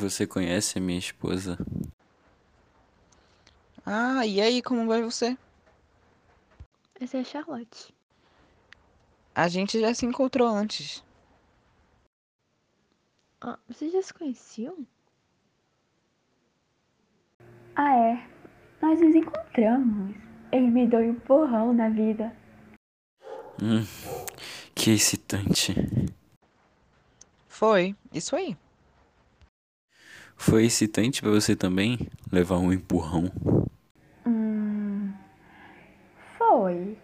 Você conhece a minha esposa? Ah, e aí, como vai você? Essa é a Charlotte. A gente já se encontrou antes. Ah, vocês já se conheciam? Ah, é. Nós nos encontramos. Ele me deu um empurrão na vida. Hum, que excitante. Foi, isso aí. Foi excitante pra você também levar um empurrão? Hum. Foi.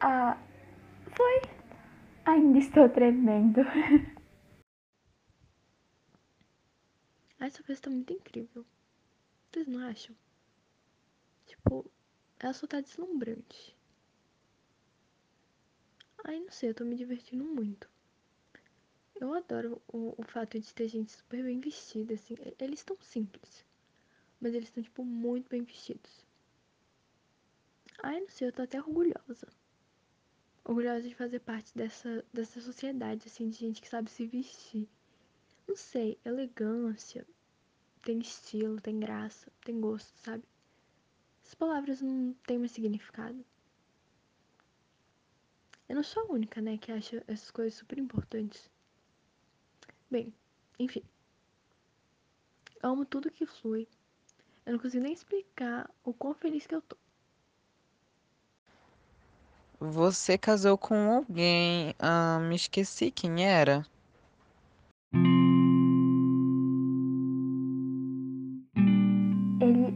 Ah. Foi. Ainda estou tremendo. Ah, essa festa tá muito incrível. Vocês não acham? Tipo, ela só tá deslumbrante. Ai, não sei, eu tô me divertindo muito. Eu adoro o, o fato de ter gente super bem vestida, assim. Eles estão simples. Mas eles estão, tipo, muito bem vestidos. Ai, não sei, eu tô até orgulhosa. Orgulhosa de fazer parte dessa, dessa sociedade, assim, de gente que sabe se vestir. Não sei, elegância, tem estilo, tem graça, tem gosto, sabe? Essas palavras não têm mais significado. Eu não sou a única, né, que acha essas coisas super importantes. Bem, enfim. Amo tudo que flui. Eu não consigo nem explicar o quão feliz que eu tô. Você casou com alguém. Ah, me esqueci quem era. Ele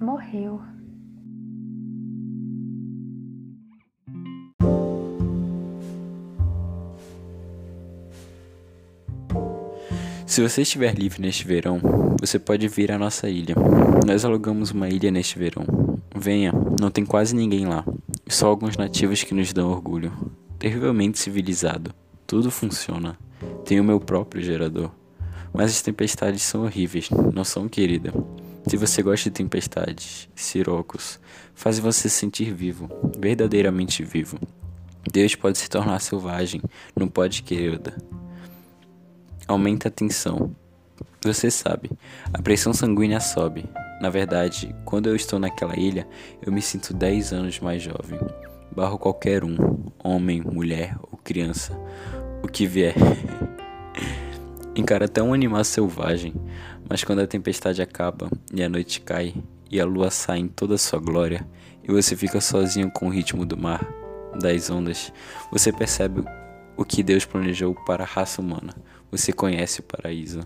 morreu. Se você estiver livre neste verão, você pode vir à nossa ilha. Nós alugamos uma ilha neste verão. Venha, não tem quase ninguém lá. Só alguns nativos que nos dão orgulho. Terrivelmente civilizado. Tudo funciona. Tenho meu próprio gerador. Mas as tempestades são horríveis, não são, querida? Se você gosta de tempestades, sirocos, fazem você se sentir vivo, verdadeiramente vivo. Deus pode se tornar selvagem, não pode, querida. Aumenta a tensão. Você sabe, a pressão sanguínea sobe. Na verdade, quando eu estou naquela ilha, eu me sinto 10 anos mais jovem. Barro qualquer um, homem, mulher ou criança, o que vier. Encara até um animal selvagem, mas quando a tempestade acaba e a noite cai e a lua sai em toda a sua glória e você fica sozinho com o ritmo do mar, das ondas, você percebe o que Deus planejou para a raça humana. Você conhece o paraíso.